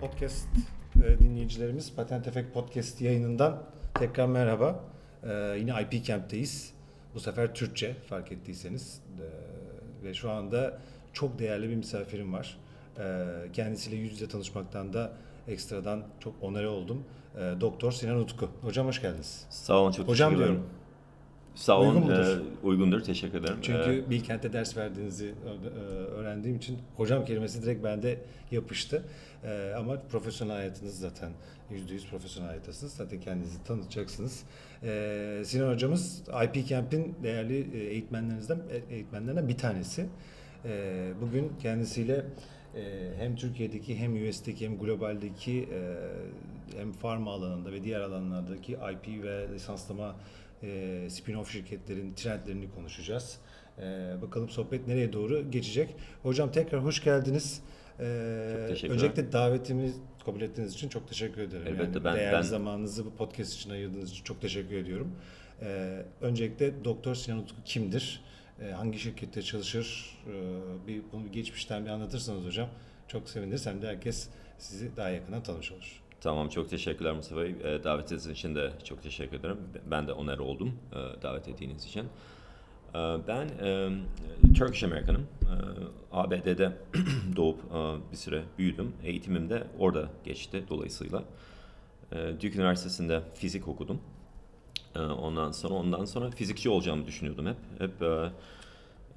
Podcast e, dinleyicilerimiz. Patent Efekt Podcast yayınından tekrar merhaba. E, yine IP Camp'teyiz. Bu sefer Türkçe fark ettiyseniz. E, ve şu anda çok değerli bir misafirim var. Kendisiyle yüz yüze tanışmaktan da ekstradan çok onore oldum. Doktor Sinan Utku. Hocam hoş geldiniz. Sağ olun çok Hocam teşekkür ederim. diyorum. Sağ olun. Uygun mudur? e, uygundur. Teşekkür ederim. Çünkü E, Bilkent'te ders verdiğinizi öğrendiğim için hocam kelimesi direkt bende yapıştı. E, Ama profesyonel hayatınız zaten %100 profesyonel hayattasınız. Zaten kendinizi tanıtacaksınız. E, Sinan hocamız IP Camp'in değerli e, eğitmenlerinizden e, eğitmenlerinden bir tanesi. E, Bugün kendisiyle e, hem Türkiye'deki hem US'deki hem globaldeki hem farma alanında ve diğer alanlardaki IP ve lisanslama spin-off şirketlerin trendlerini konuşacağız. Bakalım sohbet nereye doğru geçecek. Hocam tekrar hoş geldiniz. E, teşekkürler. öncelikle davetimi kabul ettiğiniz için çok teşekkür ederim. Elbette, yani ben- değerli ben- zamanınızı bu podcast için ayırdığınız için çok teşekkür ediyorum. E, öncelikle Doktor Sinan Utku kimdir? E, hangi şirkette çalışır? E, bir bunu bir geçmişten bir anlatırsanız hocam çok seviniriz. Hem de herkes sizi daha yakından tanımış olur. Tamam çok teşekkürler Mustafa Bey. E, davetiniz için de çok teşekkür ederim. Ben de onur oldum e, davet ettiğiniz için. E, ben Turkish American'ım. E, ABD'de doğup e, bir süre büyüdüm. Eğitimim de orada geçti dolayısıyla. E, Duke Üniversitesi'nde fizik okudum. Ondan sonra ondan sonra fizikçi olacağımı düşünüyordum hep. Hep e,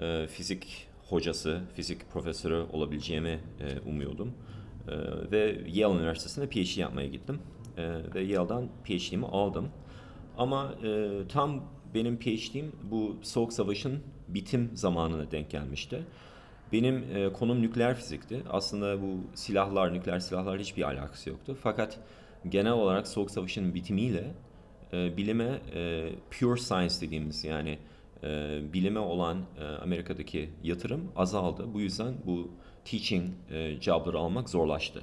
e, fizik hocası, fizik profesörü olabileceğimi umuyordum. Ve Yale Üniversitesi'nde PhD yapmaya gittim. Ve Yale'dan PhD'mi aldım. Ama tam benim PhD'm bu Soğuk Savaş'ın bitim zamanına denk gelmişti. Benim e, konum nükleer fizikti. Aslında bu silahlar, nükleer silahlar hiçbir alakası yoktu. Fakat genel olarak Soğuk Savaş'ın bitimiyle e, bilime e, pure science dediğimiz yani e, bilime olan e, Amerika'daki yatırım azaldı. Bu yüzden bu teaching e, jobları almak zorlaştı.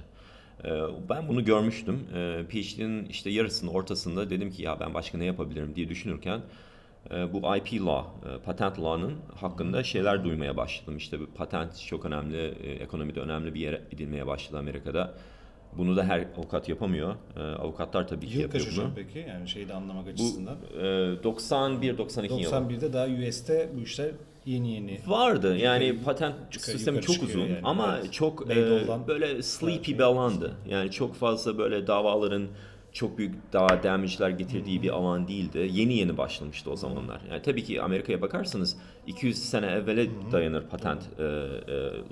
E, ben bunu görmüştüm. E, PhD'nin işte yarısının ortasında dedim ki ya ben başka ne yapabilirim diye düşünürken bu IP law, e, patent law'nın hakkında şeyler duymaya başladım. İşte bu patent çok önemli, e, ekonomide önemli bir yere edilmeye başladı Amerika'da. Bunu da her avukat yapamıyor. E, avukatlar tabii ki Yıl yapıyor kaç bunu. hocam peki? Yani şeyi de anlamak Bu açısından. e, 91-92 yılı. 91'de daha US'te bu işler yeni yeni. Vardı yani Yukarı- patent yukarı- sistemi yukarı çok uzun yani. ama Evet. çok e, böyle sleepy bir alandı. Yani çok fazla böyle davaların çok büyük daha damage'ler getirdiği bir alan değildi. Yeni yeni başlamıştı o zamanlar. Yani tabii ki Amerika'ya bakarsanız 200 sene evvele dayanır patent e, e,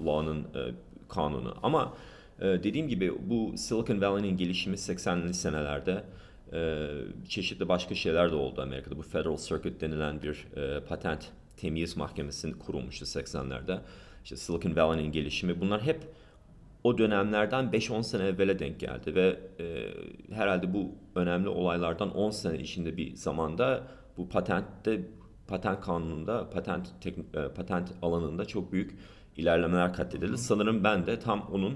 law'nın e, kanunu. Ama e, dediğim gibi bu Silicon Valley'nin gelişimi 80'li senelerde e, çeşitli başka şeyler de oldu Amerika'da. Bu Federal Circuit denilen bir e, patent temyiz mahkemesi kurulmuştu 80'lerde. İşte Silicon Valley'nin gelişimi bunlar hep o dönemlerden 5-10 sene evvele denk geldi ve e, herhalde bu önemli olaylardan 10 sene içinde bir zamanda bu patentte patent kanununda patent tek- e, patent alanında çok büyük ilerlemeler kaydedildi. Sanırım ben de tam onun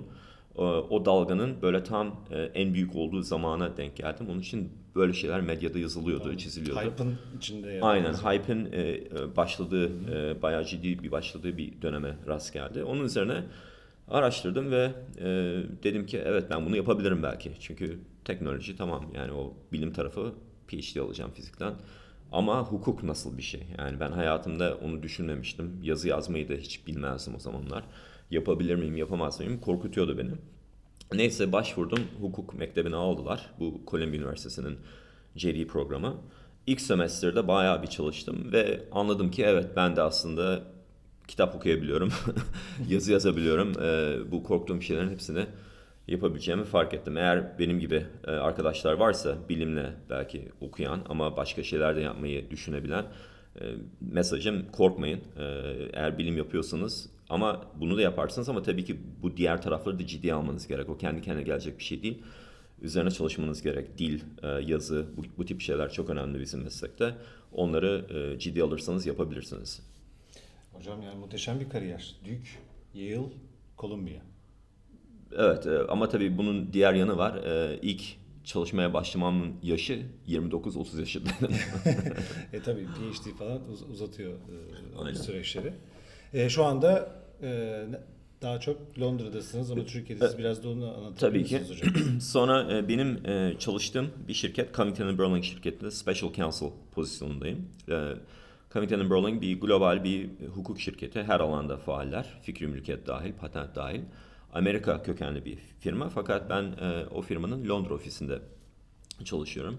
e, o dalganın böyle tam e, en büyük olduğu zamana denk geldim. Onun için böyle şeyler medyada yazılıyordu, çiziliyordu. Hype'ın içinde yer Aynen hype'ın e, e, başladığı e, bayağı ciddi bir başladığı bir döneme rast geldi. Onun üzerine araştırdım ve e, dedim ki evet ben bunu yapabilirim belki. Çünkü teknoloji tamam yani o bilim tarafı PhD alacağım fizikten. Ama hukuk nasıl bir şey? Yani ben hayatımda onu düşünmemiştim. Yazı yazmayı da hiç bilmezdim o zamanlar. Yapabilir miyim, yapamaz mıyım? Korkutuyordu beni. Neyse başvurdum. Hukuk mektebine aldılar. Bu Columbia Üniversitesi'nin JD programı. İlk sömestrde bayağı bir çalıştım ve anladım ki evet ben de aslında kitap okuyabiliyorum. Yazı yazabiliyorum. Ee, bu korktuğum şeylerin hepsini yapabileceğimi fark ettim. Eğer benim gibi e, arkadaşlar varsa bilimle belki okuyan ama başka şeyler de yapmayı düşünebilen e, mesajım korkmayın. E, eğer bilim yapıyorsanız ama bunu da yaparsınız ama tabii ki bu diğer tarafları da ciddiye almanız gerek. O kendi kendine gelecek bir şey değil. Üzerine çalışmanız gerek. Dil, e, yazı, bu, bu tip şeyler çok önemli bizim meslekte. Onları e, ciddi alırsanız yapabilirsiniz. Hocam yani muhteşem bir kariyer. Duke, Yale, Columbia. Evet e, ama tabii bunun diğer yanı var. E, ilk çalışmaya başlamamın yaşı 29-30 yaşındaydım. e tabii PhD falan uz- uzatıyor e, süreçleri. E, şu anda e, daha çok Londra'dasınız ama Türkiye'de siz biraz da onu anlatabilir Tabii ki. hocam? Sonra e, benim e, çalıştığım bir şirket Covington Burling şirketinde Special Counsel pozisyonundayım. E, Covington Burling bir global bir hukuk şirketi. Her alanda faaller. Fikri mülkiyet dahil, patent dahil. Amerika kökenli bir firma fakat ben e, o firmanın Londra ofisinde çalışıyorum.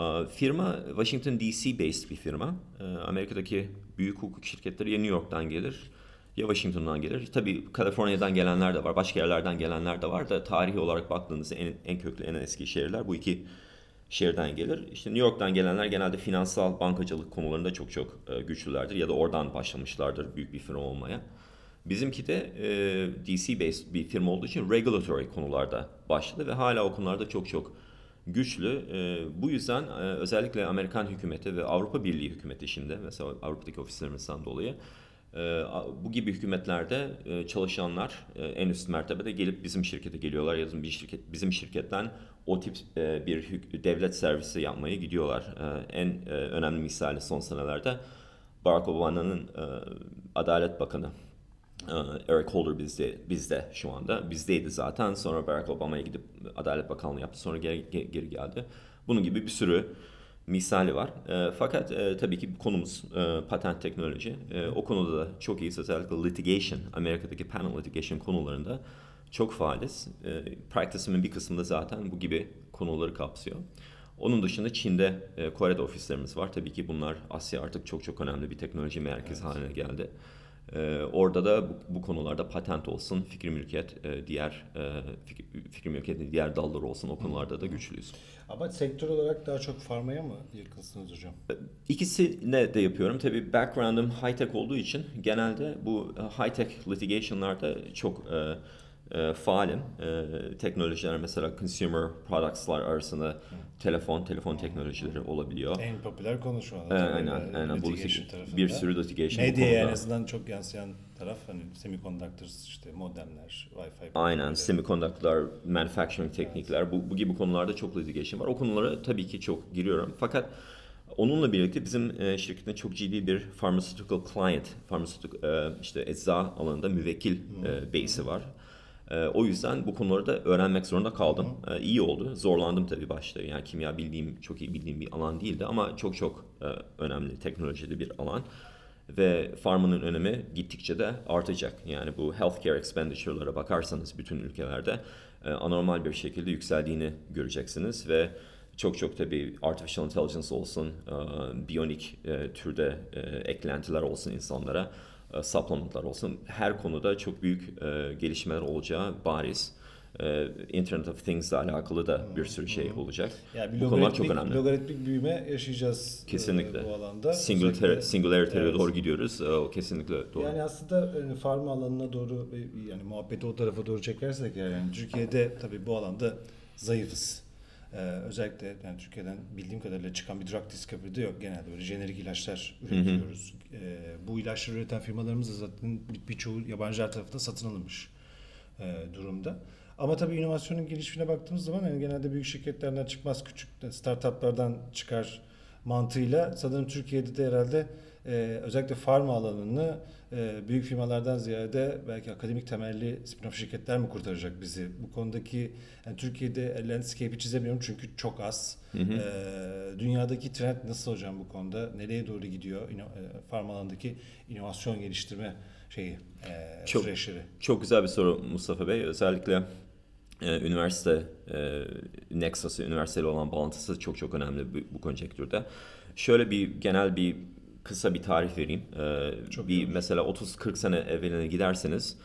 E, Firma Washington DC based bir firma. E, Amerika'daki büyük hukuk şirketleri ya New York'tan gelir ya Washington'dan gelir. Tabii Kaliforniya'dan gelenler de var, başka yerlerden gelenler de var da tarihi olarak baktığınızda en, en köklü, en eski şehirler bu iki şehirden gelir. İşte New York'tan gelenler genelde finansal bankacılık konularında çok çok e, güçlülerdir ya da oradan başlamışlardır büyük bir firma olmaya. Bizimki de e, DC based bir firma olduğu için regulatory konularda başladı ve hala o konularda çok çok güçlü. E, bu yüzden e, özellikle Amerikan hükümeti ve Avrupa Birliği hükümeti şimdi mesela Avrupa'daki ofislerimizden dolayı bu gibi hükümetlerde e, çalışanlar e, en üst mertebede gelip bizim şirkete geliyorlar ya da bir şirket bizim şirketten o tip e, bir devlet servisi yapmaya gidiyorlar. En önemli misali son senelerde Barack Obama'nın Adalet Bakanı ee, Eric Holder bizde, bizde şu anda. Bizdeydi zaten. Sonra Barack Obama'ya gidip Adalet Bakanlığı yaptı. Sonra geri, ge- geri geldi. Bunun gibi bir sürü misali var. E, fakat e, tabii ki konumuz e, patent teknoloji. E, o konuda da çok iyiyiz. Özellikle litigation, Amerika'daki panel litigation konularında çok faaliz. E, practice'imin bir kısmında zaten bu gibi konuları kapsıyor. Onun dışında Çin'de, e, Kore'de ofislerimiz var. Tabii ki bunlar Asya artık çok çok önemli bir teknoloji merkezi haline geldi. Ee, orada da bu, bu konularda patent olsun, fikir mülkiyet, e, diğer e, fikir, fikir mülkiyetin diğer dalları olsun o konularda da güçlüyüz. Ama sektör olarak daha çok farmaya mı yakınsınız hocam? İkisini de yapıyorum. Tabii background'ım high tech olduğu için genelde bu high tech litigation'larda çok e, e, faalim. E, teknolojiler mesela consumer products'lar arasında telefon, telefon teknolojileri olabiliyor. En popüler konu şu anda. E, tabii, aynen, e, aynen. Bu bir sürü litigation Medyaya en azından çok yansıyan taraf hani semiconductors işte modemler, Wi-Fi. Aynen, böyle. semiconductor, manufacturing teknikler, bu, bu gibi konularda çok litigation var. O konulara tabii ki çok giriyorum. Fakat onunla birlikte bizim e, şirketin çok ciddi bir pharmaceutical client, pharmaceutical e, işte ecza alanında müvekkil e, base'i var. E, o yüzden bu konuları da öğrenmek zorunda kaldım. E, iyi oldu. Zorlandım tabii başta. Yani kimya bildiğim, çok iyi bildiğim bir alan değildi ama çok çok e, önemli teknolojide bir alan ve pharma'nın önemi gittikçe de artacak. Yani bu healthcare expenditure'lara bakarsanız bütün ülkelerde e, anormal bir şekilde yükseldiğini göreceksiniz ve çok çok tabii artificial intelligence olsun, e, biyonik e, türde e, eklentiler olsun insanlara, supplementlar olsun her konuda çok büyük e, gelişmeler olacağı bariz. E, Internet of Things ile alakalı da bir sürü şey olacak. Yani bir bu konular çok önemli. logaritmik büyüme yaşayacağız e, Kesinlikle. bu alanda. Singularity, singularity'ye Evet. doğru gidiyoruz. E, O kesinlikle doğru. Yani aslında yani farma alanına doğru e, yani muhabbeti o tarafa doğru çekersek yani Türkiye'de tabii bu alanda zayıfız. Ee, özellikle yani Türkiye'den bildiğim kadarıyla çıkan bir drug discovery'de yok. Genelde böyle jenerik ilaçlar üretiyoruz. Ee, bu ilaçları üreten firmalarımız da zaten bir- birçoğu yabancılar tarafından satın alınmış e, durumda. Ama tabii inovasyonun gelişimine baktığımız zaman yani genelde büyük şirketlerden çıkmaz küçük startuplardan çıkar mantığıyla sanırım Türkiye'de de herhalde e, özellikle farma alanını e, büyük firmalardan ziyade belki akademik temelli spin-off şirketler mi kurtaracak bizi? Bu konudaki yani Türkiye'de landscape'i çizemiyorum çünkü çok az. E, dünyadaki trend nasıl hocam bu konuda? Nereye doğru gidiyor? İno, e, farma alanındaki inovasyon geliştirme şeyi, e, Çok- süreçleri. Çok güzel bir soru Mustafa Bey. Özellikle e, üniversite, e, Nexus'ı, üniversiteyle olan bağlantısı çok çok önemli bu, bu konjektürde. Şöyle bir genel bir kısa bir tarih vereyim. E, Çok bir olur. mesela 30-40 sene evveline giderseniz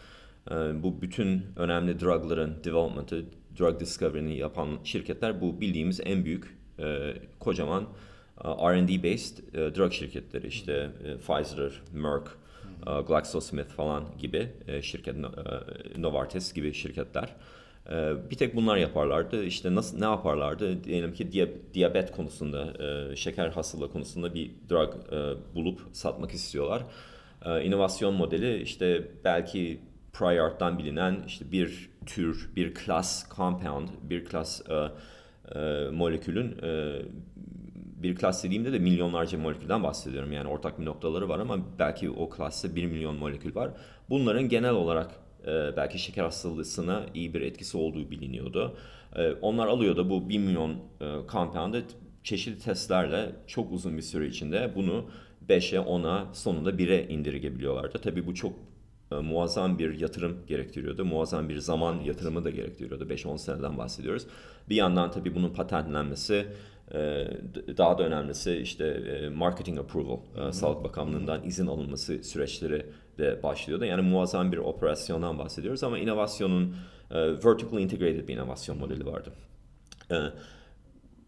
e, bu bütün önemli drugların development'ı, drug discovery'ni yapan şirketler bu bildiğimiz en büyük e, kocaman e, R&D based e, drug şirketleri işte e, Pfizer, Merck, e, GlaxoSmith falan gibi e, şirket, e, Novartis gibi şirketler. E, Bir tek bunlar yaparlardı. İşte nasıl ne yaparlardı? Diyelim ki diya- diyabet konusunda, e, şeker hastalığı konusunda bir drug e, bulup satmak istiyorlar. E, İnovasyon modeli işte belki prior art'tan bilinen işte bir tür, bir klas compound, bir klas molekülün bir klas dediğimde de milyonlarca molekülden bahsediyorum. Yani ortak bir noktaları var ama belki o klasta 1 milyon molekül var. Bunların genel olarak belki şeker hastalığına iyi bir etkisi olduğu biliniyordu. E, onlar alıyordu bu 1 milyon e, compound'ı çeşitli testlerle çok uzun bir süre içinde bunu 5'e 10'a sonunda 1'e indirgebiliyorlardı. Tabii bu çok e, muazzam bir yatırım gerektiriyordu. Muazzam bir zaman yatırımı da gerektiriyordu. 5-10 seneden bahsediyoruz. Bir yandan tabii bunun patentlenmesi, e, daha da önemlisi işte e, marketing approval, e, Sağlık Bakanlığı'ndan izin alınması süreçleri de başlıyordu. Yani muazzam bir operasyondan bahsediyoruz ama inovasyonun e, vertically integrated bir inovasyon modeli vardı. E,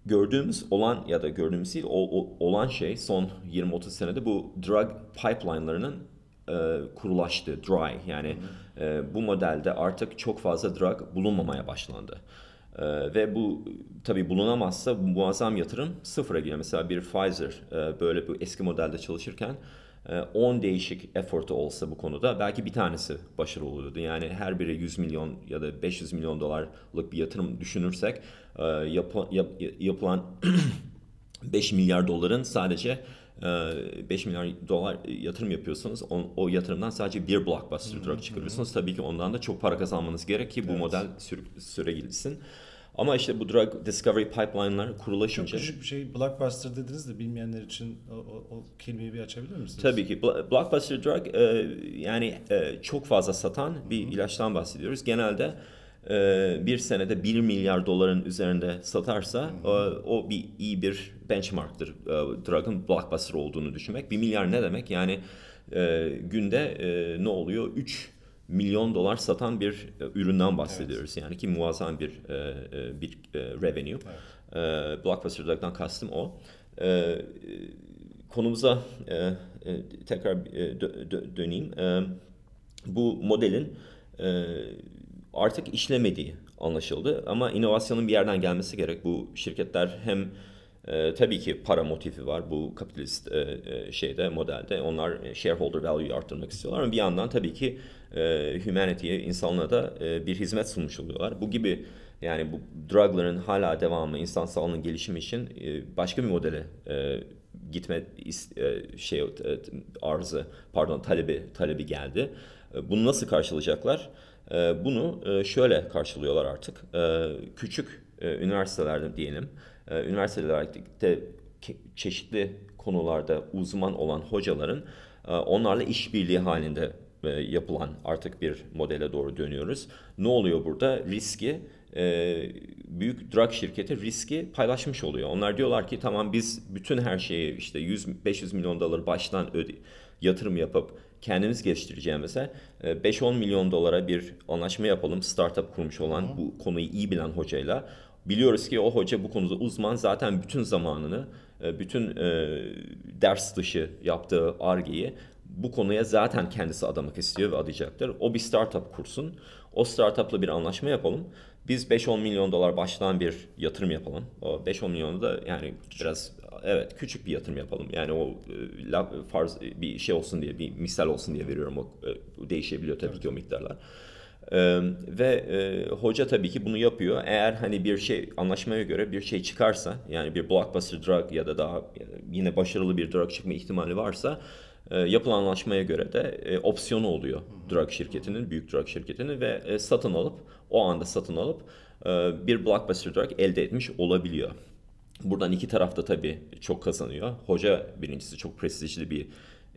gördüğümüz olan ya da gördüğümüz değil o- o- olan şey son 20-30 senede bu drug pipeline'larının e, kurulaştığı, dry yani e, bu modelde artık çok fazla drug bulunmamaya başlandı. E, ve bu tabi bulunamazsa bu muazzam yatırım sıfıra giriyor. Mesela bir Pfizer e, böyle bu eski modelde çalışırken 10 değişik effortu olsa bu konuda belki bir tanesi başarılı olurdu. Yani her biri 100 milyon ya da 500 milyon dolarlık bir yatırım düşünürsek e, yapı- yap- yapılan 5 milyar doların sadece e, 5 milyar dolar yatırım yapıyorsunuz. O, o yatırımdan sadece bir blockbuster drug çıkarıyorsunuz. Tabii ki ondan da çok para kazanmanız gerek ki bu Evet. model süre, süre gitsin. Ama işte bu drug discovery pipeline'lar Çok kurulaşınca... küçük bir şey blockbuster dediniz de bilmeyenler için o, o, o kelimeyi bir açabilir misiniz? Tabii ki. Blo- Blockbuster drug e, yani e, çok fazla satan bir ilaçtan bahsediyoruz. Genelde e, bir senede 1 milyar doların üzerinde satarsa e, o bir iyi bir benchmarktır. E, drug'ın blockbuster olduğunu düşünmek. 1 milyar ne demek? Yani e, günde e, ne oluyor? 3 milyon dolar satan bir e, üründen bahsediyoruz. Yani ki muazzam bir e, e, bir revenue. E, blockbuster drug'dan kastım o. Konumuza tekrar dö- dö- döneyim. Bu modelin artık işlemediği anlaşıldı ama inovasyonun bir yerden gelmesi gerek. Bu şirketler hem e, tabii ki para motifi var bu kapitalist e, e, şeyde modelde. Onlar e, shareholder value'yu arttırmak istiyorlar ama bir yandan tabii ki e, humanity'ye, insanlığa da e, bir hizmet sunmuş oluyorlar. Bu gibi yani bu drugların hala devamlı insan sağlığının gelişimi için e, başka bir modele e, gitme is- e, şey e, arzı pardon talebi talebi geldi. E, Bunu nasıl karşılayacaklar? E, Bunu e, şöyle karşılıyorlar artık. E, Küçük e, üniversitelerde diyelim. E, Üniversitelerde ke- çeşitli konularda uzman olan hocaların e, onlarla işbirliği halinde e, yapılan artık bir modele doğru dönüyoruz. Ne oluyor burada? Riski e, büyük drug şirketi riski paylaşmış oluyor. Onlar diyorlar ki tamam biz bütün her şeyi işte 100-500 milyon dolar baştan öde, yatırım yapıp kendimiz geliştireceğimize e, 5-10 milyon dolara bir anlaşma yapalım. Startup kurmuş olan bu konuyu iyi bilen hocayla. Biliyoruz ki o hoca bu konuda uzman zaten bütün zamanını, e, bütün e, ders dışı yaptığı argeyi bu konuya zaten kendisi adamak istiyor ve adayacaktır. O bir startup kursun. O startupla bir anlaşma yapalım. Biz 5-10 milyon dolar baştan bir yatırım yapalım. O 5-10 milyonu da yani biraz evet küçük bir yatırım yapalım. Yani o e, farz bir şey olsun diye bir misal olsun diye veriyorum. O değişebiliyor tabii ki o miktarlar. Ee, ve e, hoca tabii ki bunu yapıyor. Eğer hani bir şey anlaşmaya göre bir şey çıkarsa yani bir blockbuster drug ya da daha yine başarılı bir drug çıkma ihtimali varsa e, yapılan anlaşmaya göre de e, opsiyonu oluyor drug şirketinin, büyük drug şirketinin ve e, satın alıp o anda satın alıp e, bir blockbuster drug elde etmiş olabiliyor. Buradan iki taraf da tabii çok kazanıyor. Hoca birincisi çok prestijli bir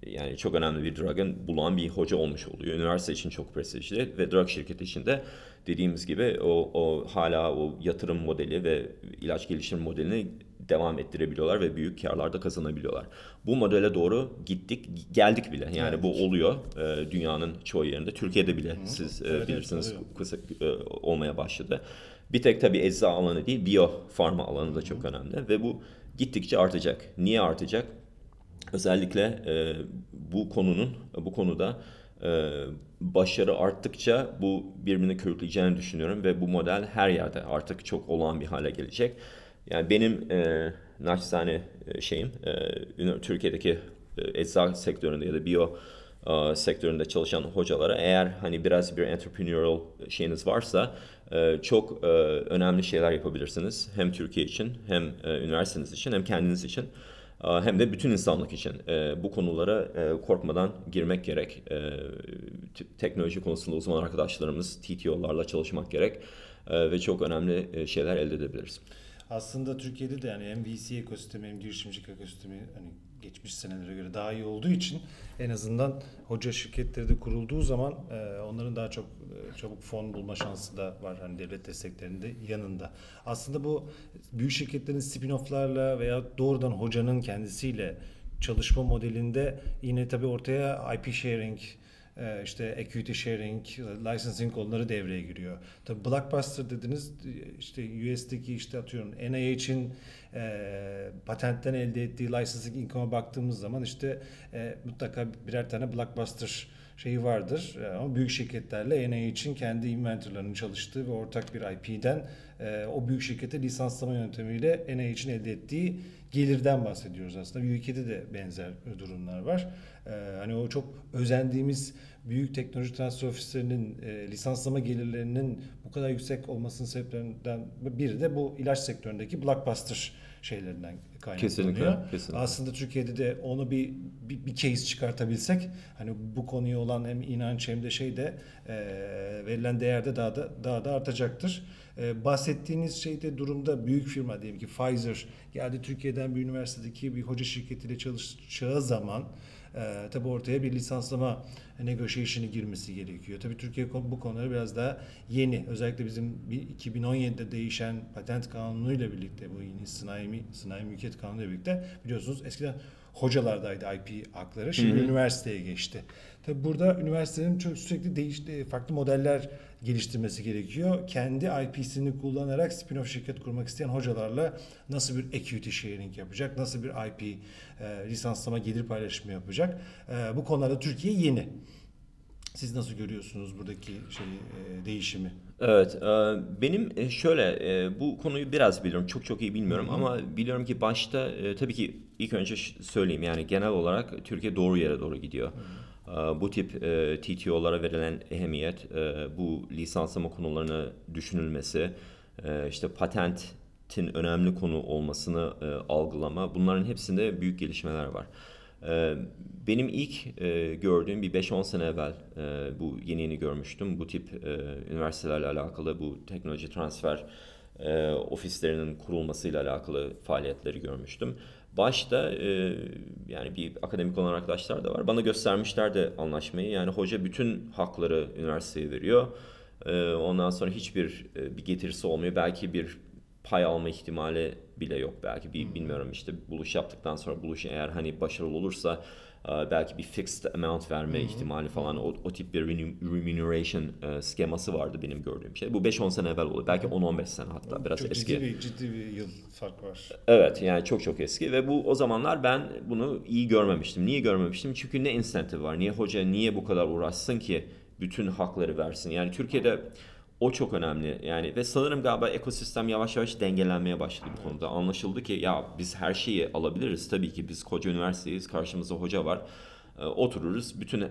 yani çok önemli bir drug'ın bulan bir hoca olmuş oluyor. Üniversite için çok prestijli ve drug şirketi için de dediğimiz gibi o, o hala o yatırım modeli ve ilaç geliştirme modelini devam ettirebiliyorlar ve büyük karlar da kazanabiliyorlar. Bu modele doğru gittik, geldik bile. Yani bu oluyor e, dünyanın çoğu yerinde. Türkiye'de bile siz e, Evet, evet, bilirsiniz kısa, e, olmaya başladı. Bir tek tabii ecza alanı değil, biyo farma alanı da çok önemli ve bu gittikçe artacak. Niye artacak? Özellikle e, bu konunun bu konuda e, başarı arttıkça bu birbirini körükleyeceğini düşünüyorum ve bu model her yerde artık çok olağan bir hale gelecek. Yani benim e, naçizane e, şeyim e, Türkiye'deki e, ecza sektöründe ya da biyo e, sektöründe çalışan hocalara eğer hani biraz bir entrepreneurial şeyiniz varsa e, çok e, önemli şeyler yapabilirsiniz. Hem Türkiye için hem e, üniversiteniz için hem kendiniz için. E, hem de bütün insanlık için e, bu konulara e, korkmadan girmek gerek. E, teknoloji konusunda uzman arkadaşlarımız, TTO'larla çalışmak gerek ve çok önemli şeyler elde edebiliriz. Aslında Türkiye'de de yani hem VC ekosistemi hem girişimcilik ekosistemi hani geçmiş senelere göre daha iyi olduğu için en azından hoca şirketleri de kurulduğu zaman e, onların daha çok e, çabuk fon bulma şansı da var hani devlet desteklerinde yanında. Aslında bu büyük şirketlerin spin-off'larla veya doğrudan hocanın kendisiyle çalışma modelinde yine tabii ortaya IP sharing, işte equity sharing, licensing konuları devreye giriyor. Tabii blockbuster dediniz işte US'deki işte atıyorum NIH'in e, patentten elde ettiği licensing income'a baktığımız zaman işte e, mutlaka birer tane blockbuster şeyi vardır. E, Ama büyük şirketlerle NIH'in kendi inventorlarının çalıştığı ve ortak bir IP'den e, o büyük şirkete lisanslama yöntemiyle NIH'in elde ettiği gelirden bahsediyoruz aslında. Ülkede de benzer durumlar var. E, hani o çok özendiğimiz büyük teknoloji transfer ofislerinin e, lisanslama gelirlerinin bu kadar yüksek olmasının sebeplerinden biri de bu ilaç sektöründeki blockbuster şeylerinden kaynaklanıyor. Kesinlikle, kesinlikle. Aslında Türkiye'de de onu bir, bir, bir case çıkartabilsek hani bu konuya olan hem inanç hem de şey de e, verilen değer de daha da daha da artacaktır. E, bahsettiğiniz şeyde durumda büyük firma diyelim ki Pfizer geldi Türkiye'den bir üniversitedeki bir hoca şirketiyle çalışacağı zaman e, tabi ortaya bir lisanslama negotiation'ı girmesi gerekiyor. Tabi Türkiye bu konuları biraz daha yeni. Özellikle bizim bir 2017'de değişen patent kanunuyla birlikte bu yeni sanayi, sanayi mülkiyet kanunuyla birlikte biliyorsunuz eskiden hocalardaydı IP hakları. Şimdi üniversiteye geçti. Tabi burada üniversitenin çok sürekli değişti, farklı modeller geliştirmesi gerekiyor. Kendi IP'sini kullanarak spin-off şirket kurmak isteyen hocalarla nasıl bir equity sharing yapacak, nasıl bir IP e, lisanslama gelir paylaşımı yapacak. E, bu konularda Türkiye yeni. Siz nasıl görüyorsunuz buradaki şeyi, e, değişimi? Evet, e, benim e, şöyle e, bu konuyu biraz biliyorum, çok çok iyi bilmiyorum ama biliyorum ki başta e, tabii ki ilk önce söyleyeyim yani genel olarak Türkiye doğru yere doğru gidiyor. E, Bu tip e, TTO'lara verilen ehemmiyet, e, bu lisanslama konularını düşünülmesi, e, işte patentin önemli konu olmasını e, algılama, bunların hepsinde büyük gelişmeler var. Ee, Benim ilk e, gördüğüm bir 5-10 sene evvel e, bu yeni yeni görmüştüm. Bu tip e, üniversitelerle alakalı bu teknoloji transfer e, ofislerinin kurulmasıyla alakalı faaliyetleri görmüştüm. Başta e, yani bir akademik olan arkadaşlar da var. Bana göstermişler de anlaşmayı. Yani hoca bütün hakları üniversiteye veriyor. E, Ondan sonra hiçbir e, bir getirisi olmuyor. Belki bir pay alma ihtimali bile yok belki bir bilmiyorum işte buluş yaptıktan sonra buluş eğer hani başarılı olursa belki bir fixed amount verme ihtimali falan o, o tip bir remun- remuneration e, skeması vardı benim gördüğüm şey. Bu 5-10 sene evvel oldu. Belki 10-15 sene hatta biraz Çok eski. ciddi bir, ciddi bir yıl fark var. Evet yani çok çok eski ve bu o zamanlar ben bunu iyi görmemiştim. Niye görmemiştim? Çünkü ne insentif var? Niye hoca niye bu kadar uğraşsın ki bütün hakları versin? Yani Türkiye'de o çok önemli. Yani ve sanırım galiba ekosistem yavaş yavaş dengelenmeye başladı bu konuda. Anlaşıldı ki ya biz her şeyi alabiliriz. Tabii ki biz koca üniversiteyiz. Karşımızda hoca var. Ee, otururuz. Bütün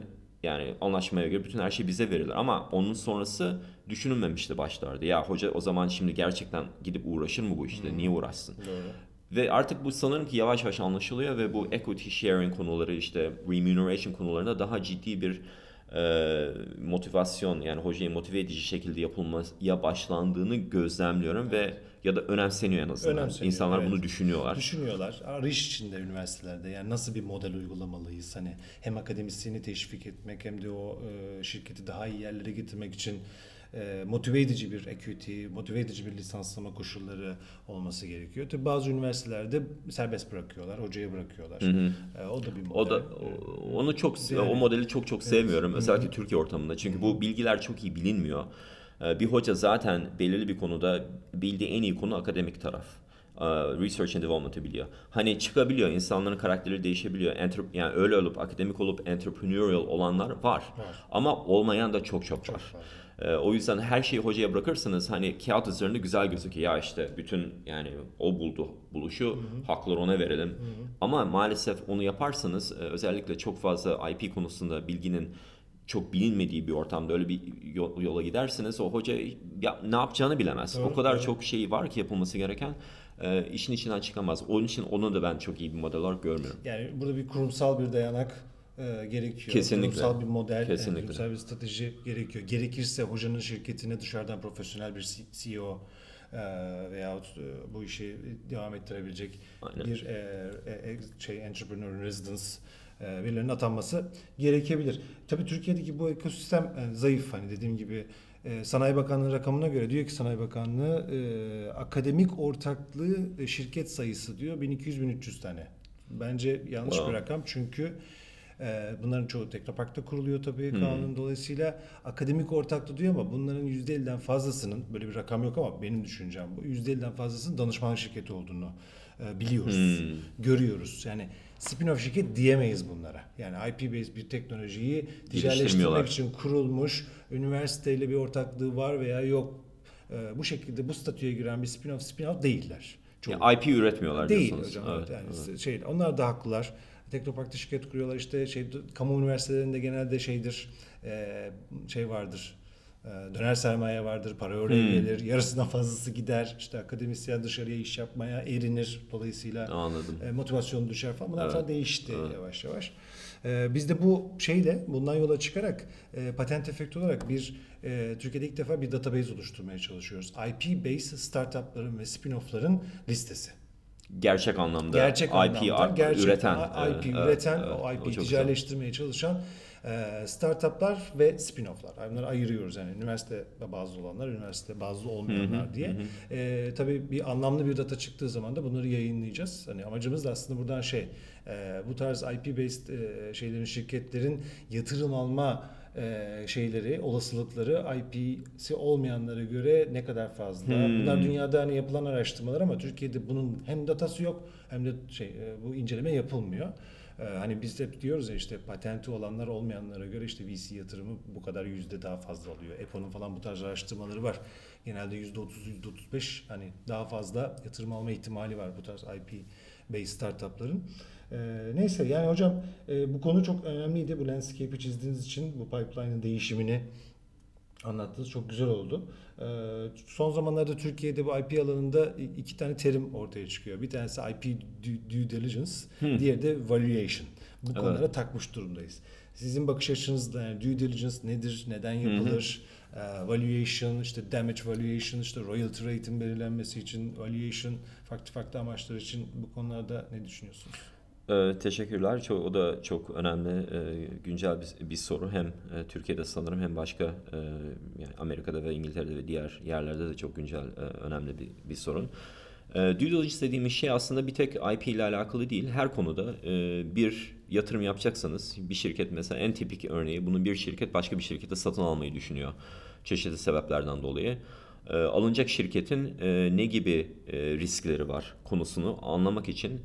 yani anlaşmaya göre bütün her şey bize verilir. Ama onun sonrası düşünülmemişti başlarda. Ya hoca o zaman şimdi gerçekten gidip uğraşır mı bu işte? Niye uğraşsın? Doğru. Ve artık bu sanırım ki yavaş yavaş anlaşılıyor ve bu equity sharing konuları işte remuneration konularında daha ciddi bir e, motivasyon yani hocayı motive edici şekilde yapılmaya başlandığını gözlemliyorum ve ya da önemseniyor en azından. Önemseniyor, İnsanlar evet. bunu düşünüyorlar. Düşünüyorlar. Arayış içinde üniversitelerde yani nasıl bir model uygulamalıyız? Hani hem akademisyeni teşvik etmek hem de o e, şirketi daha iyi yerlere getirmek için e, motive edici bir equity, motive edici bir lisanslama koşulları olması gerekiyor. Tabii bazı üniversitelerde serbest bırakıyorlar, hocaya bırakıyorlar. E, o da bir model. O da o- onu çok o modeli çok çok sevmiyorum özellikle Türkiye ortamında. Çünkü bu bilgiler çok iyi bilinmiyor. Ee, Bir hoca zaten belirli bir konuda bildiği en iyi konu akademik taraf. Ee, Research and development'ı biliyor. Hani çıkabiliyor, insanların karakteri değişebiliyor. Enter, yani öyle olup akademik olup entrepreneurial olanlar var. Ama olmayan da çok çok, var. Ee, o yüzden her şeyi hocaya bırakırsanız hani kağıt üzerinde güzel gözüküyor. Ya işte bütün yani o buldu buluşu hakları ona verelim. Ama maalesef onu yaparsanız e, özellikle çok fazla IP konusunda bilginin çok bilinmediği bir ortamda öyle bir yo- yola giderseniz o hoca ya, ne yapacağını bilemez. Doğru, o kadar doğru. çok şey var ki yapılması gereken e, işin içinden çıkamaz. Onun için onu da ben çok iyi bir model olarak görmüyorum. Yani burada bir kurumsal bir dayanak e, gerekiyor. Kesinlikle. Kurumsal bir model, e, Kesinlikle. kurumsal bir strateji gerekiyor. Gerekirse hocanın şirketine dışarıdan profesyonel bir CEO e, veyahut e, bu işi devam ettirebilecek Aynen. bir e, e, şey entrepreneur residence e, birilerinin atanması gerekebilir. Tabii Türkiye'deki bu ekosistem e, zayıf. Hani dediğim gibi e, Sanayi Bakanlığı rakamına göre diyor ki Sanayi Bakanlığı e, akademik ortaklığı e, şirket sayısı diyor 1200-1300 tane. Bence yanlış Wow. bir rakam çünkü e, bunların çoğu Teknopark'ta kuruluyor tabii Hmm. kanun dolayısıyla akademik ortaklığı diyor ama bunların %50'den fazlasının böyle bir rakam yok ama benim düşüncem bu %50'den fazlasının danışman şirketi olduğunu e, biliyoruz, Hmm. görüyoruz. Yani spin-off şirket diyemeyiz bunlara. Yani IP-based bir teknolojiyi ticaretleştirmek için kurulmuş, üniversiteyle bir ortaklığı var veya yok. E, bu şekilde bu statüye giren bir spin-off spin-off değiller. Çoğu. Yani IP üretmiyorlar Değil diyorsunuz. hocam. Evet, evet, yani evet. şey onlar da haklılar. Teknopark'ta şirket kuruyorlar işte şey kamu üniversitelerinde genelde şeydir e, şey vardır. e, döner sermaye vardır, para oraya Hmm. gelir, yarısından fazlası gider. İşte akademisyen dışarıya iş yapmaya erinir. Dolayısıyla Anladım. e, motivasyonu düşer falan. Bunlar Evet. falan değişti Evet. yavaş yavaş. E, biz de bu şeyle bundan yola çıkarak e, patent efekti olarak bir e, Türkiye'de ilk defa bir database oluşturmaya çalışıyoruz. IP-based startupların ve spin-off'ların listesi. Gerçek anlamda Gerçek IP anlamda gerçek üreten. IP evet, üreten, evet, o. IP güzel. ticaretleştirmeye çalışan e, startuplar ve spin-off'lar. Bunları ayırıyoruz yani üniversite bazlı olanlar, üniversite bazlı olmayanlar Hı hı, diye. hı. E, tabii bir anlamlı bir data çıktığı zaman da bunları yayınlayacağız. Hani amacımız da aslında buradan şey, e, bu tarz IP-based e, şeylerin, şirketlerin yatırım alma e, şeyleri, olasılıkları IP'si olmayanlara göre ne kadar fazla? Hmm. Bunlar dünyada hani yapılan araştırmalar ama Türkiye'de bunun hem datası yok hem de şey e, bu inceleme yapılmıyor. E, Hani biz hep diyoruz ya işte patenti olanlar olmayanlara göre işte VC yatırımı bu kadar yüzde daha fazla oluyor. EPO'nun falan bu tarz araştırmaları var. Genelde yüzde otuz, yüzde otuz beş hani daha fazla yatırım alma ihtimali var bu tarz IP based startupların. Ee, neyse yani hocam e, bu konu çok önemliydi. Bu landscape'i çizdiğiniz için bu pipeline'ın değişimini anlattınız. Çok güzel oldu. Ee, son zamanlarda Türkiye'de bu IP alanında iki tane terim ortaya çıkıyor. Bir tanesi IP due, diligence, diğeri de valuation. Bu konulara takmış durumdayız. Sizin bakış açınızda yani due diligence nedir, neden yapılır? Ee, valuation, işte damage valuation, işte royalty rate'in belirlenmesi için valuation, farklı farklı amaçlar için bu konularda ne düşünüyorsunuz? Ee, teşekkürler. Çok, o da çok önemli, e, güncel bir, bir soru. Hem e, Türkiye'de sanırım hem başka e, yani Amerika'da ve İngiltere'de ve diğer yerlerde de çok güncel, e, önemli bir, bir sorun. E, due diligence dediğimiz şey aslında bir tek IP ile alakalı değil. Her konuda bir yatırım yapacaksanız bir şirket mesela en tipik örneği bunu bir şirket başka bir şirkete satın almayı düşünüyor. Çeşitli sebeplerden dolayı. E, alınacak şirketin ne gibi riskleri var konusunu anlamak için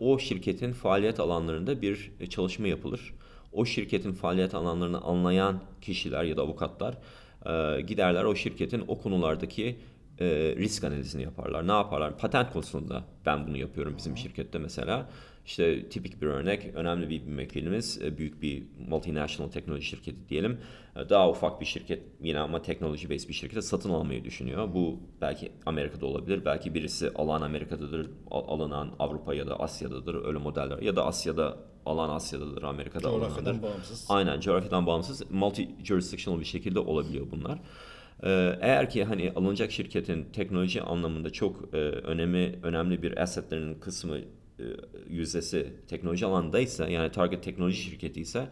o şirketin faaliyet alanlarında bir e, çalışma yapılır. O şirketin faaliyet alanlarını anlayan kişiler ya da avukatlar e, giderler o şirketin o konulardaki e, risk analizini yaparlar. Ne yaparlar? Patent konusunda ben bunu yapıyorum bizim şirkette mesela. İşte tipik bir örnek, önemli bir müvekkilimiz, e, büyük bir multinational teknoloji şirketi diyelim. E, Daha ufak bir şirket yine ama teknoloji based bir şirkete satın almayı düşünüyor. Bu belki Amerika'da olabilir, belki birisi alan Amerika'dadır, al- alınan Avrupa ya da Asya'dadır öyle modeller. Ya da Asya'da alan Asya'dadır, Amerika'da. Coğrafyadan bağımsız. Aynen coğrafyadan bağımsız multi jurisdictional bir şekilde olabiliyor bunlar. Ee, Eğer ki hani alınacak şirketin teknoloji anlamında çok e, önemi önemli bir assetlerinin kısmı e, yüzdesi teknoloji alanındaysa yani target teknoloji şirketi ise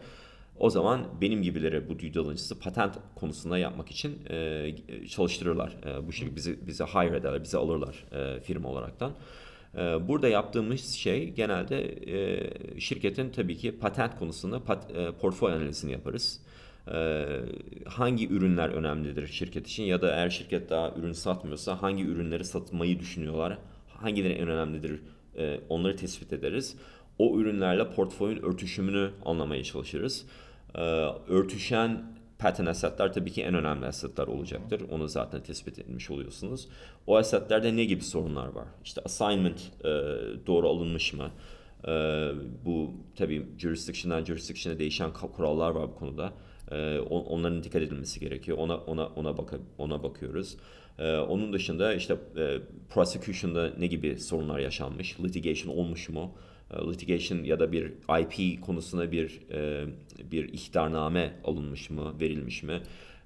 o zaman benim gibileri bu due diligence'ı patent konusunda yapmak için e, çalıştırırlar. E, bu şirket bizi bize hire ederler, bizi alırlar e, firma olaraktan. E, Burada yaptığımız şey genelde e, şirketin tabii ki patent konusunda pat, e, portföy analizini yaparız. E, hangi ürünler önemlidir şirket için ya da eğer şirket daha ürün satmıyorsa hangi ürünleri satmayı düşünüyorlar, hangileri en önemlidir e, onları tespit ederiz. O ürünlerle portföyün örtüşümünü anlamaya çalışırız. E, örtüşen patent assetler tabii ki en önemli assetler olacaktır. Onu zaten tespit etmiş oluyorsunuz. O assetlerde ne gibi sorunlar var? İşte assignment e, doğru alınmış mı? Bu tabii jurisdiction'dan jurisdiction'a değişen kurallar var bu konuda. On- onların dikkat edilmesi gerekiyor. Ona ona ona baka, ona bakıyoruz. E, onun dışında işte e, prosecution'da ne gibi sorunlar yaşanmış, litigation olmuş mu? E, litigation ya da bir IP konusunda bir e, bir ihtarname alınmış mı, verilmiş mi?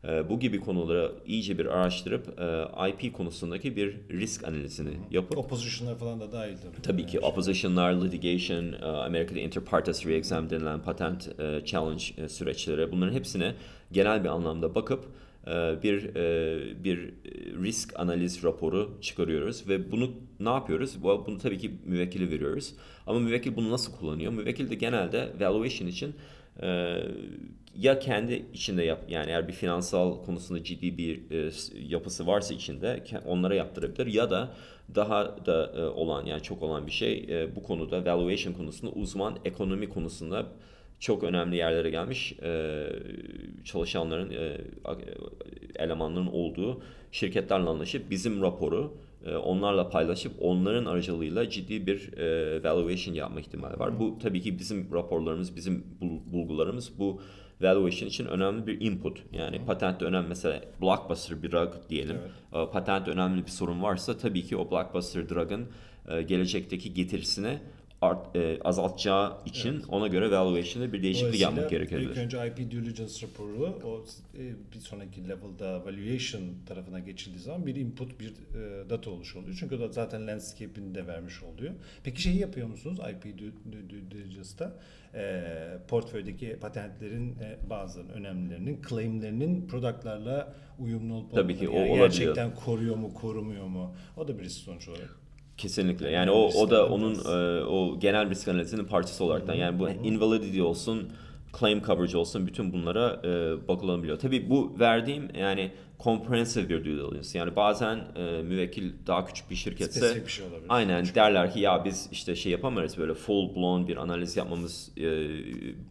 E, bu gibi konuları iyice bir araştırıp e, IP konusundaki bir risk analizini yapıp Opposition'lar falan da dahil tabii. Tabii ki opposition'lar, litigation, e, Amerika'da inter partes re-exam denilen patent e, challenge e, süreçleri bunların hepsine genel bir anlamda bakıp bir e, bir risk analiz raporu çıkarıyoruz ve bunu ne yapıyoruz? Bu- Bunu tabii ki müvekkili veriyoruz. Ama müvekkil bunu nasıl kullanıyor? Müvekkil de genelde valuation için e, ya kendi içinde yap yani eğer bir finansal konusunda ciddi bir e, yapısı varsa içinde onlara yaptırabilir ya da daha da e, olan yani çok olan bir şey e, bu konuda valuation konusunda uzman ekonomi konusunda çok önemli yerlere gelmiş e, çalışanların e, elemanların olduğu şirketlerle anlaşıp bizim raporu e, onlarla paylaşıp onların aracılığıyla ciddi bir e, valuation yapma ihtimali var. Bu tabii ki bizim raporlarımız, bizim bul- bulgularımız bu valuation için önemli bir input. Yani patentte önemli mesela blockbuster bir drug diyelim. E, Patentte önemli bir sorun varsa tabii ki o blockbuster drug'ın e, gelecekteki getirisini art, e, azaltacağı için ona göre valuation'da bir değişiklik yapmak gerekebilir. İlk önce IP due diligence raporu o e, bir sonraki level'da valuation tarafına geçildiği zaman bir input bir e, data oluşu oluyor. Çünkü o da zaten landscape'ini de vermiş oluyor. Peki şeyi yapıyor musunuz IP diligence'da? E, portföydeki patentlerin e, bazı önemlilerinin claimlerinin product'larla uyumlu olup Tabii ki, o yani olabiliyor. gerçekten koruyor mu korumuyor mu? O da bir risk sonuç olarak. Kesinlikle. Yani o o da onun e, o genel risk analizinin parçası olaraktan. Yani bu invalidity olsun, claim coverage olsun bütün bunlara e, bakılabiliyor. Tabii bu verdiğim yani comprehensive bir due diligence. Yani bazen e, müvekkil daha küçük bir şirketse Spesifik bir şey olabilir. Aynen derler ki ya biz işte şey yapamayız böyle full blown bir analiz yapmamız e,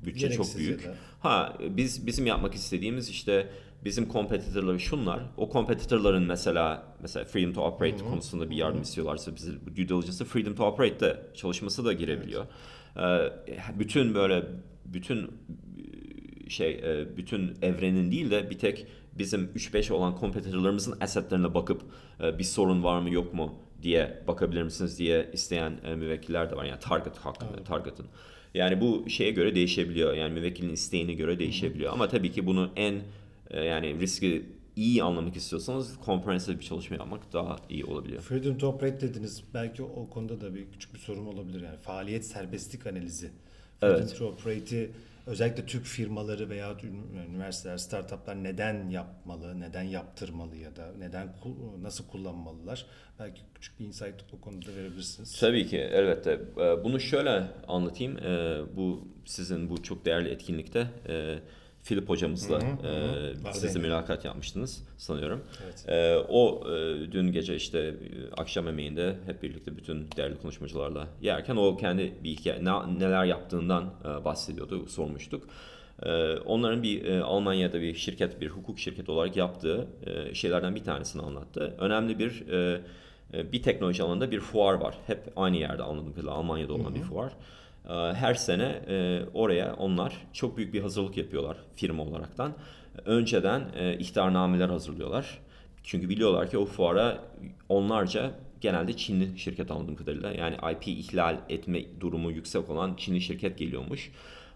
bütçe Gereksiz çok ya büyük. da. Ha biz bizim yapmak istediğimiz işte bizim competitor'ları şunlar. O competitor'ların mesela mesela freedom to operate konusunda bir yardım istiyorlarsa bizi due diligence'da freedom to operate'de çalışması da girebiliyor. Ee, bütün böyle bütün şey e, bütün evrenin değil de bir tek bizim 3-5 olan competitor'larımızın assetlerine bakıp e, bir sorun var mı yok mu diye bakabilir misiniz diye isteyen e, müvekkiller de var. Yani target hakkında, target'ın. Yani bu şeye göre değişebiliyor. Yani müvekkilin isteğine göre değişebiliyor. Ama tabii ki bunu en e, yani riski iyi anlamak istiyorsanız comprehensive bir çalışma yapmak daha iyi olabiliyor. Freedom to operate dediniz. Belki o konuda da bir küçük bir sorun olabilir yani. Faaliyet serbestlik analizi. Freedom Evet. to operate'i özellikle Türk firmaları veya üniversiteler, startuplar neden yapmalı, neden yaptırmalı ya da neden nasıl kullanmalılar? Belki küçük bir insight o konuda verebilirsiniz. Tabii ki elbette. Ee, Bunu şöyle anlatayım. Ee, Bu sizin bu çok değerli etkinlikte e, Philip hocamızla e, Vardı siz de mülakat yapmıştınız sanıyorum. Evet. Ee, O e, dün gece işte e, akşam yemeğinde hep birlikte bütün değerli konuşmacılarla yerken o kendi bir hikaye ne- neler yaptığından e, bahsediyordu, sormuştuk. Ee, Onların bir e, Almanya'da bir şirket, bir hukuk şirketi olarak yaptığı e, şeylerden bir tanesini anlattı. Önemli bir e, e, bir teknoloji alanında bir fuar var. Hep aynı yerde anladığım kadarıyla Almanya'da olan bir fuar. Ee, Her sene e, oraya onlar çok büyük bir hazırlık yapıyorlar firma olaraktan. Önceden e, ihtarnameler hazırlıyorlar. Çünkü biliyorlar ki o fuara onlarca genelde Çinli şirket anladığım kadarıyla yani IP ihlal etme durumu yüksek olan Çinli şirket geliyormuş.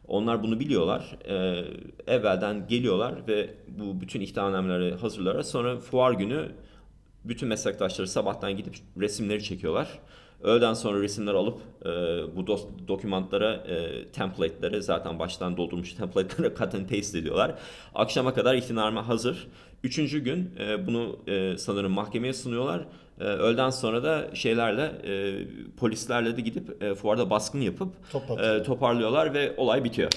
Onlar bunu biliyorlar. Ee, evvelden geliyorlar ve bu bütün ihtarnameleri hazırlar. Sonra fuar günü bütün meslektaşları sabahtan gidip resimleri çekiyorlar. Öğleden sonra resimleri alıp e, bu dos- dokümantlara, e, template'lere zaten baştan doldurmuş template'lere cut and paste ediyorlar. Akşama kadar ihtarname hazır. Üçüncü gün e, bunu e, sanırım mahkemeye sunuyorlar. E, öğleden sonra da şeylerle, e, polislerle de gidip e, fuarda baskın yapıp e, toparlıyorlar ve olay bitiyor.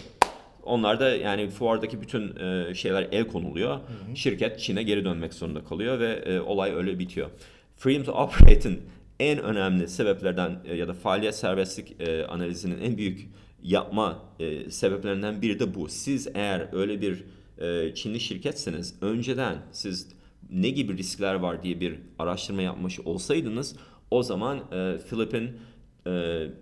Onlar da yani fuardaki bütün e, şeyler el konuluyor. Şirket Çin'e geri dönmek zorunda kalıyor ve e, olay öyle bitiyor. Freedom to Operate'in en önemli sebeplerden e, ya da faaliyet serbestlik e, analizinin en büyük yapma e, sebeplerinden biri de bu. Siz eğer öyle bir Çinli şirketseniz önceden siz ne gibi riskler var diye bir araştırma yapmış olsaydınız o zaman e, Philip'in e,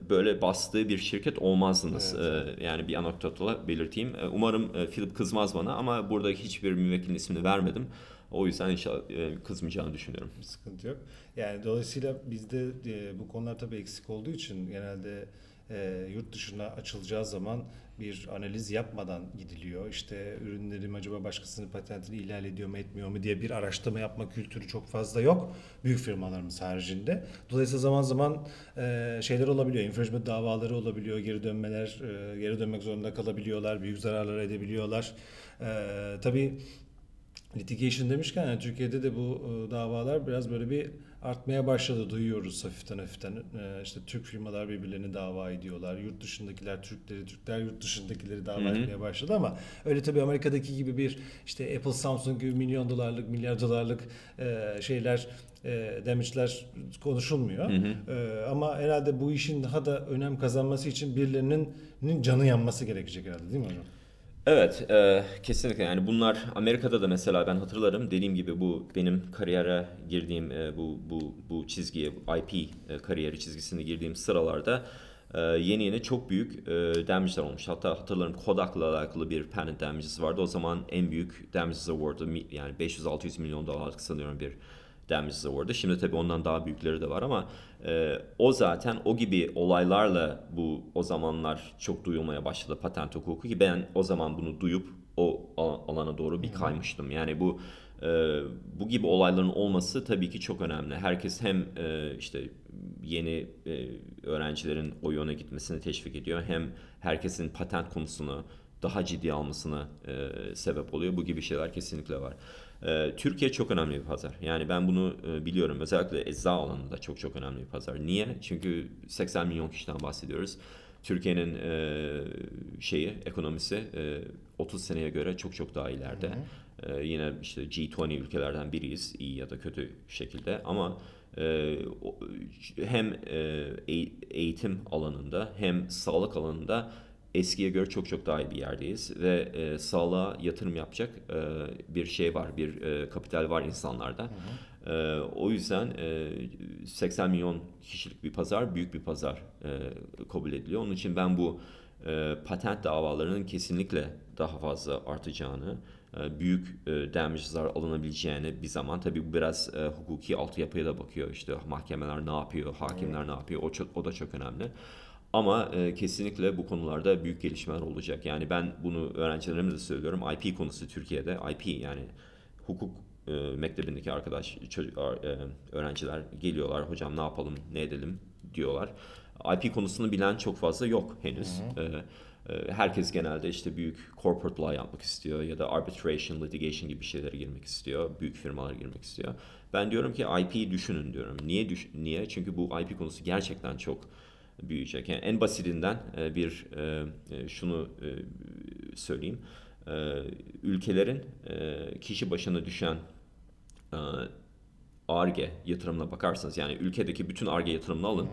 böyle bastığı bir şirket olmazdınız. Evet, E, yani bir anekdotla belirteyim. E, umarım e, Philip kızmaz bana ama burada hiçbir müvekkilin ismini vermedim. O yüzden inşallah e, kızmayacağını düşünüyorum. Bir sıkıntı yok. Yani dolayısıyla bizde e, bu konular tabii eksik olduğu için genelde e, yurt dışına açılacağı zaman bir analiz yapmadan gidiliyor. İşte ürünlerim acaba başkasının patentini ihlal ediyor mu etmiyor mu diye bir araştırma yapma kültürü çok fazla yok. Büyük firmalarımız haricinde. Dolayısıyla zaman zaman şeyler olabiliyor. Infringement davaları olabiliyor. Geri dönmeler, geri dönmek zorunda kalabiliyorlar. Büyük zararlar edebiliyorlar. Tabii Litigation demişken yani Türkiye'de de bu e, davalar biraz böyle bir artmaya başladı. Duyuyoruz hafiften hafiften. E, işte Türk firmalar birbirlerini dava ediyorlar. Yurt dışındakiler Türkleri, Türkler yurt dışındakileri dava Hı hı. etmeye başladı ama öyle tabii Amerika'daki gibi bir işte Apple, Samsung gibi milyon dolarlık, milyar dolarlık e, şeyler e, damage'ler konuşulmuyor. Hı hı. E, ama herhalde bu işin daha da önem kazanması için birilerinin canı yanması gerekecek herhalde değil mi hocam? Evet, e, kesinlikle yani bunlar Amerika'da da mesela ben hatırlarım dediğim gibi bu benim kariyere girdiğim e, bu bu bu çizgiye IP e, kariyeri çizgisine girdiğim sıralarda e, yeni yeni çok büyük e, damage'ler olmuş. Hatta hatırlarım Kodak'la alakalı bir patent damages vardı. O zaman en büyük damages award'u mi- yani 500-600 milyon dolarlık sanıyorum bir damages award'u. Şimdi tabii ondan daha büyükleri de var ama e, o zaten o gibi olaylarla bu o zamanlar çok duyulmaya başladı patent hukuku ki ben o zaman bunu duyup o al- alana doğru bir kaymıştım. Yani bu e, bu gibi olayların olması tabii ki çok önemli. Herkes hem e, işte yeni e, öğrencilerin o yöne gitmesini teşvik ediyor hem herkesin patent konusunu daha ciddi almasına e, sebep oluyor. Bu gibi şeyler kesinlikle var. E, Türkiye çok önemli bir pazar. Yani ben bunu e, biliyorum. Özellikle ecza alanında çok çok önemli bir pazar. Niye? Çünkü 80 milyon kişiden bahsediyoruz. Türkiye'nin e, şeyi, ekonomisi e, 30 seneye göre çok çok daha ileride. E, yine işte G20 ülkelerden biriyiz iyi ya da kötü şekilde ama e, hem e, eğ- eğitim alanında hem sağlık alanında eskiye göre çok çok daha iyi bir yerdeyiz ve e, sağlığa yatırım yapacak e, bir şey var, bir e, kapital var insanlarda. E, o yüzden e, 80 milyon kişilik bir pazar, büyük bir pazar e, kabul ediliyor. Onun için ben bu e, patent davalarının kesinlikle daha fazla artacağını, e, büyük e, damages'lar alınabileceğini bir zaman tabii bu biraz e, hukuki altyapıya da bakıyor. İşte mahkemeler ne yapıyor, hakimler ne yapıyor o, çok, o da çok önemli. Ama e, kesinlikle bu konularda büyük gelişmeler olacak. Yani ben bunu öğrencilerime de söylüyorum. IP konusu Türkiye'de IP yani hukuk e, mektebindeki arkadaş çocuk e, öğrenciler geliyorlar. Hocam ne yapalım, ne edelim diyorlar. IP konusunu bilen çok fazla yok henüz. E, e, herkes genelde işte büyük corporate law yapmak istiyor ya da arbitration, litigation gibi şeylere girmek istiyor. Büyük firmalara girmek istiyor. Ben diyorum ki IP'yi düşünün diyorum. Niye düş niye? Çünkü bu IP konusu gerçekten çok büyüyecek. Yani en basitinden e, bir e, e, şunu söyleyeyim. Ülkelerin kişi başına düşen ARGE yatırımına bakarsanız yani ülkedeki bütün ARGE yatırımını alın.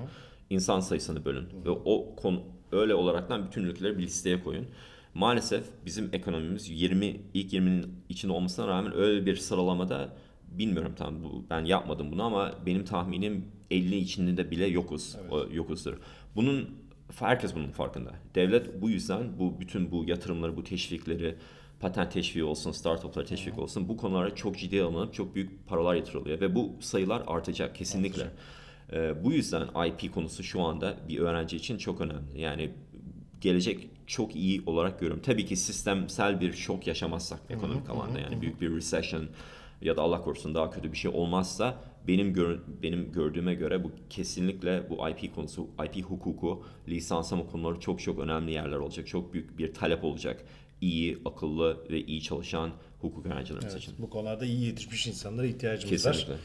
insan sayısını bölün ve o konu öyle olaraktan bütün ülkeleri bir listeye koyun. Maalesef bizim ekonomimiz 20 ilk 20'nin içinde olmasına rağmen öyle bir sıralamada bilmiyorum tam bu ben yapmadım bunu ama benim tahminim 50 içinde bile yokuz. O, yokuzdur. Bunun herkes bunun farkında. Devlet bu yüzden bu bütün bu yatırımları, bu teşvikleri patent teşviği olsun, startuplar teşvik olsun bu konulara çok ciddi alınıp çok büyük paralar yatırılıyor ve bu sayılar artacak kesinlikle. Ee, bu yüzden IP konusu şu anda bir öğrenci için çok önemli. Yani gelecek çok iyi olarak görüyorum. Tabii ki sistemsel bir şok yaşamazsak ekonomik alanda yani büyük bir recession ya da Allah korusun daha kötü bir şey olmazsa benim gör, benim gördüğüme göre bu kesinlikle bu IP konusu, IP hukuku, lisanslama konuları çok çok önemli yerler olacak. Çok büyük bir talep olacak. İyi, akıllı ve iyi çalışan hukuk öğrencilerimiz Evet, için. bu konularda iyi yetişmiş insanlara ihtiyacımız var. Kesinlikle.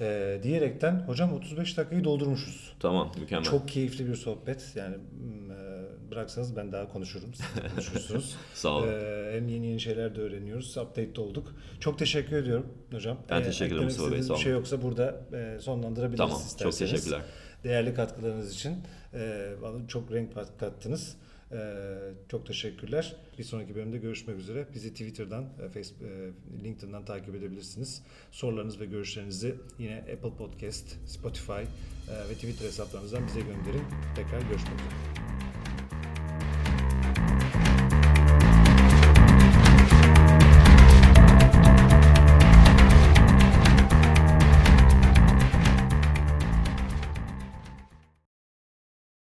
Ee, diyerekten hocam 35 dakikayı doldurmuşuz. Tamam, mükemmel. Çok keyifli bir sohbet. Yani mm, e, bıraksanız ben daha konuşurum. Siz de konuşursunuz. Sağ olun. Ee, hem yeni yeni şeyler de öğreniyoruz. Update'de olduk. Çok teşekkür ediyorum hocam. Ben teşekkür ederim Mustafa Bey, sağ Bir şey olun. yoksa burada e, sonlandırabiliriz Tamam, çok isterseniz. teşekkürler. Değerli katkılarınız için e, bana çok renk kat- kattınız. Ee, çok teşekkürler. Bir sonraki bölümde görüşmek üzere. Bizi Twitter'dan, e, Facebook, e, LinkedIn'dan takip edebilirsiniz. Sorularınız ve görüşlerinizi yine Apple Podcast, Spotify e, ve Twitter hesaplarımızdan bize gönderin. Tekrar görüşmek üzere.